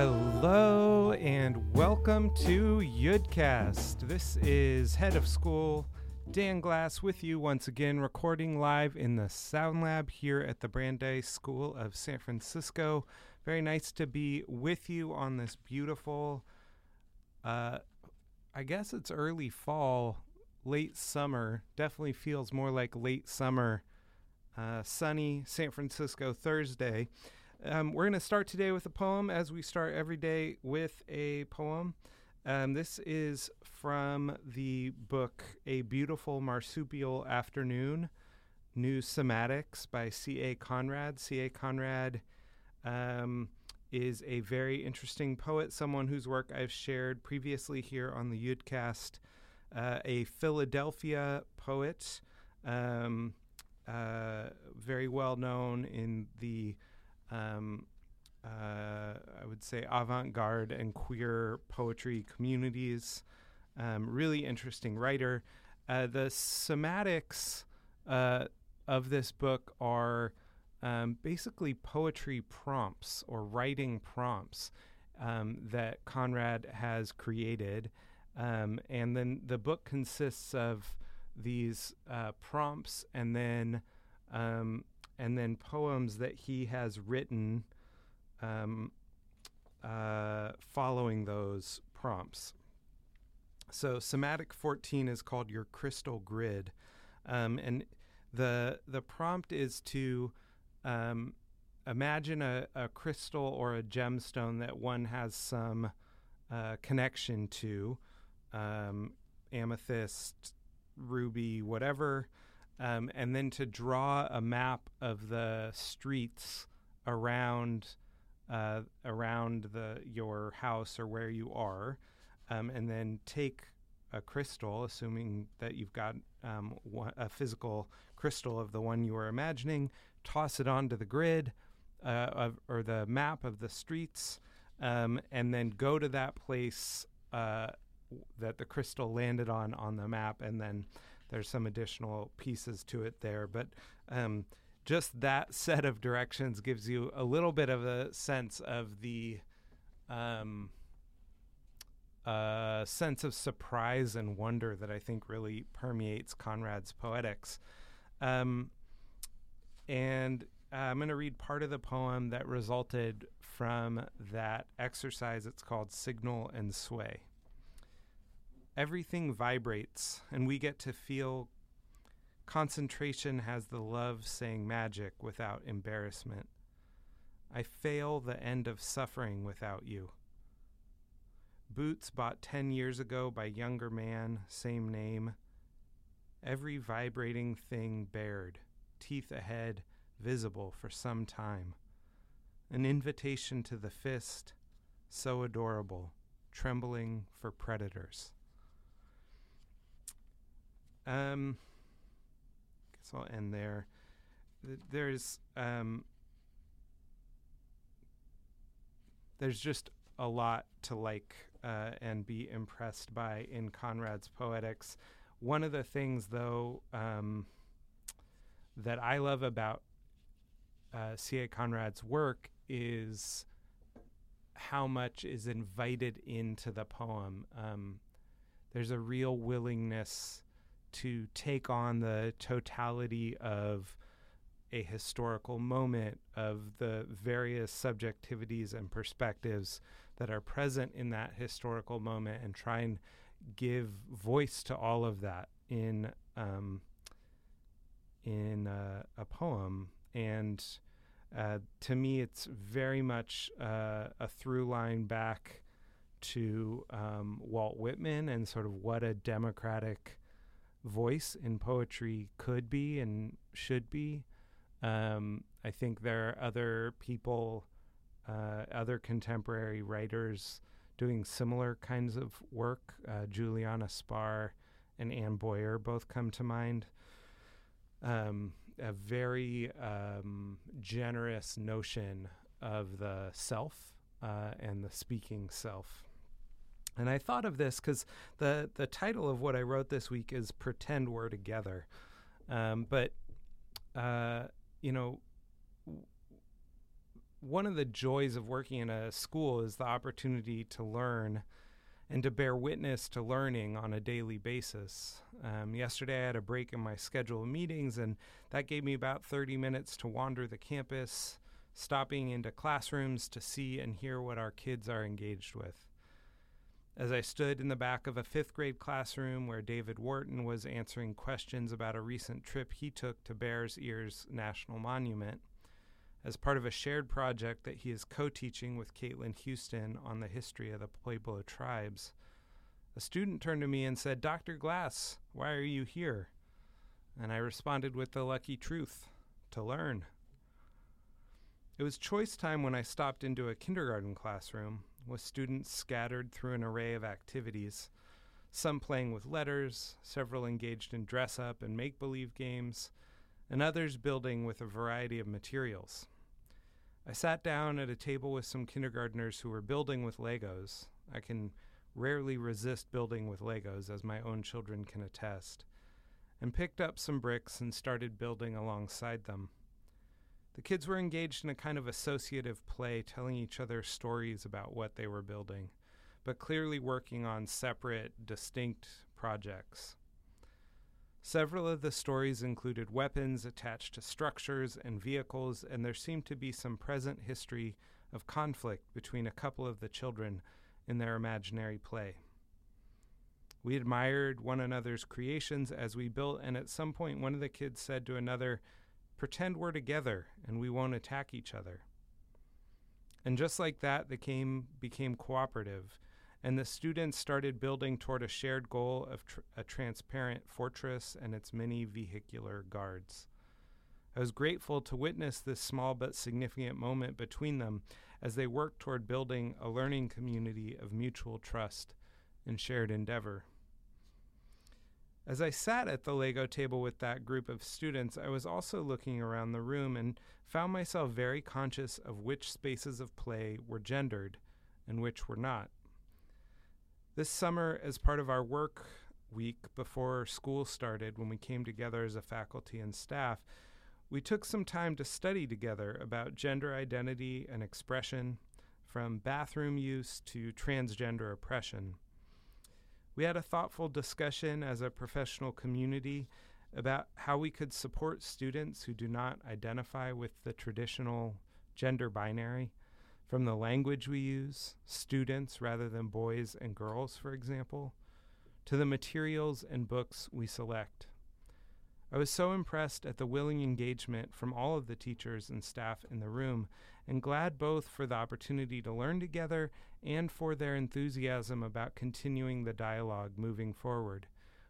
Hello and welcome to Yudcast. This is Head of School Dan Glass with you once again, recording live in the Sound Lab here at the Brandeis School of San Francisco. Very nice to be with you on this beautiful, uh, I guess it's early fall, late summer. Definitely feels more like late summer, uh, sunny San Francisco Thursday. Um, we're going to start today with a poem, as we start every day with a poem. Um, this is from the book A Beautiful Marsupial Afternoon New Somatics by C.A. Conrad. C.A. Conrad um, is a very interesting poet, someone whose work I've shared previously here on the Yudcast, uh, a Philadelphia poet, um, uh, very well known in the um, uh, I would say avant garde and queer poetry communities. Um, really interesting writer. Uh, the somatics uh, of this book are um, basically poetry prompts or writing prompts um, that Conrad has created. Um, and then the book consists of these uh, prompts and then um, and then poems that he has written um, uh, following those prompts. So somatic 14 is called your crystal grid, um, and the the prompt is to um, imagine a, a, crystal or a gemstone that one has some uh, connection to, um, amethyst, ruby, whatever, um, and then to draw a map of the streets around uh, around the your house or where you are, um, and then take a crystal, assuming that you've got um, one, a physical crystal of the one you are imagining, toss it onto the grid uh, of, or the map of the streets, um, and then go to that place uh, that the crystal landed on on the map, and then there's some additional pieces to it there, but um, just that set of directions gives you a little bit of a sense of the um, uh, sense of surprise and wonder that I think really permeates Conrad's poetics. Um, and uh, I'm going to read part of the poem that resulted from that exercise. It's called Signal and Sway. Everything vibrates, and we get to feel Concentration has the love saying magic without embarrassment. I fail the end of suffering without you. Boots bought 10 years ago by younger man, same name. Every vibrating thing bared, teeth ahead, visible for some time. An invitation to the fist, so adorable, trembling for predators. Um, guess I'll end there. There's um, there's just a lot to like uh, and be impressed by in Conrad's poetics. One of the things, though, um, that I love about uh, C.A. Conrad's work is how much is invited into the poem. Um, there's a real willingness to take on the totality of a historical moment of the various subjectivities and perspectives that are present in that historical moment and try and give voice to all of that in um, in uh, a poem. And uh, to me it's very much uh, a through line back to um, Walt Whitman and sort of what a democratic voice in poetry could be and should be. Um, I think there are other people, uh, other contemporary writers doing similar kinds of work. Uh, Juliana Spahr and Anne Boyer both come to mind. Um, a very um, generous notion of the self uh, and the speaking self. And I thought of this because the the title of what I wrote this week is "Pretend We're Together," um, but uh, you know, one of the joys of working in a school is the opportunity to learn and to bear witness to learning on a daily basis. Um, yesterday, I had a break in my schedule of meetings, and that gave me about 30 minutes to wander the campus, stopping into classrooms to see and hear what our kids are engaged with. As I stood in the back of a fifth grade classroom where David Wharton was answering questions about a recent trip he took to Bears Ears National Monument, as part of a shared project that he is co teaching with Caitlin Houston on the history of the Pueblo tribes. A student turned to me and said, Dr. Glass, why are you here? And I responded with the lucky truth to learn. It was choice time when I stopped into a kindergarten classroom with students scattered through an array of activities, some playing with letters, several engaged in dress up and make believe games, and others building with a variety of materials. I sat down at a table with some kindergartners who were building with Legos. I can rarely resist building with Legos, as my own children can attest, and picked up some bricks and started building alongside them. The kids were engaged in a kind of associative play, telling each other stories about what they were building, but clearly working on separate, distinct projects. Several of the stories included weapons attached to structures and vehicles, and there seemed to be some present history of conflict between a couple of the children in their imaginary play. We admired one another's creations as we built, and at some point, one of the kids said to another, Pretend we're together and we won't attack each other. And just like that, the game became cooperative and the students started building toward a shared goal of tr- a transparent fortress and its many vehicular guards. I was grateful to witness this small but significant moment between them as they worked toward building a learning community of mutual trust and shared endeavor. As I sat at the Lego table with that group of students, I was also looking around the room and found myself very conscious of which spaces of play were gendered and which were not. This summer, as part of our work week before school started, when we came together as a faculty and staff, we took some time to study together about gender identity and expression, from bathroom use to transgender oppression. We had a thoughtful discussion as a professional community about how we could support students who do not identify with the traditional gender binary from the language we use, students rather than boys and girls, for example, to the materials and books we select. I was so impressed at the willing engagement from all of the teachers and staff in the room, and glad both for the opportunity to learn together and for their enthusiasm about continuing the dialogue moving forward,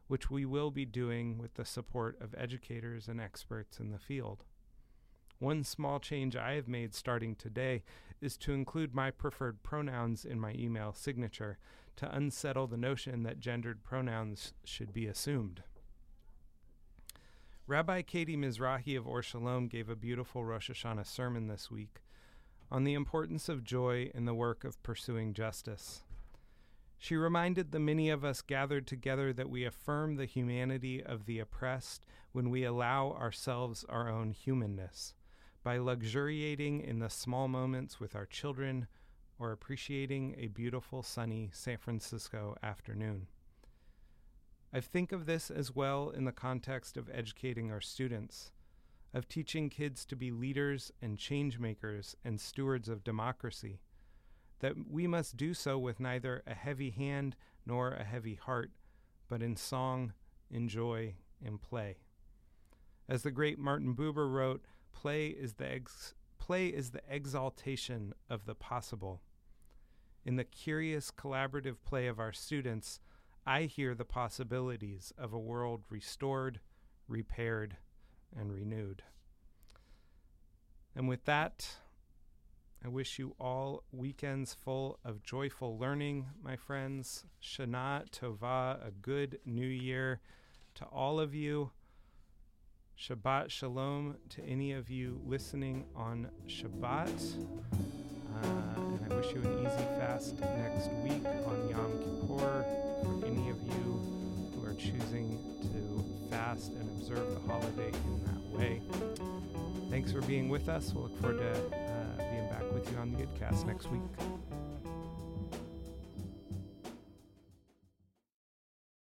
which we will be doing with the support of educators and experts in the field. One small change I have made starting today is to include my preferred pronouns in my email signature to unsettle the notion that gendered pronouns should be assumed. Rabbi Katie Mizrahi of Or Shalom gave a beautiful Rosh Hashanah sermon this week on the importance of joy in the work of pursuing justice. She reminded the many of us gathered together that we affirm the humanity of the oppressed when we allow ourselves our own humanness by luxuriating in the small moments with our children or appreciating a beautiful sunny San Francisco afternoon. I think of this as well in the context of educating our students, of teaching kids to be leaders and change makers and stewards of democracy, that we must do so with neither a heavy hand nor a heavy heart, but in song, in joy, in play. As the great Martin Buber wrote, Play is the ex- play is the exaltation of the possible. In the curious collaborative play of our students, I hear the possibilities of a world restored, repaired, and renewed. And with that, I wish you all weekends full of joyful learning, my friends. Shana Tova, a good new year to all of you. Shabbat Shalom to any of you listening on Shabbat. Uh, and I wish you an easy fast next week and observe the holiday in that way. Thanks for being with us. We'll look forward to uh, being back Yudcast next week.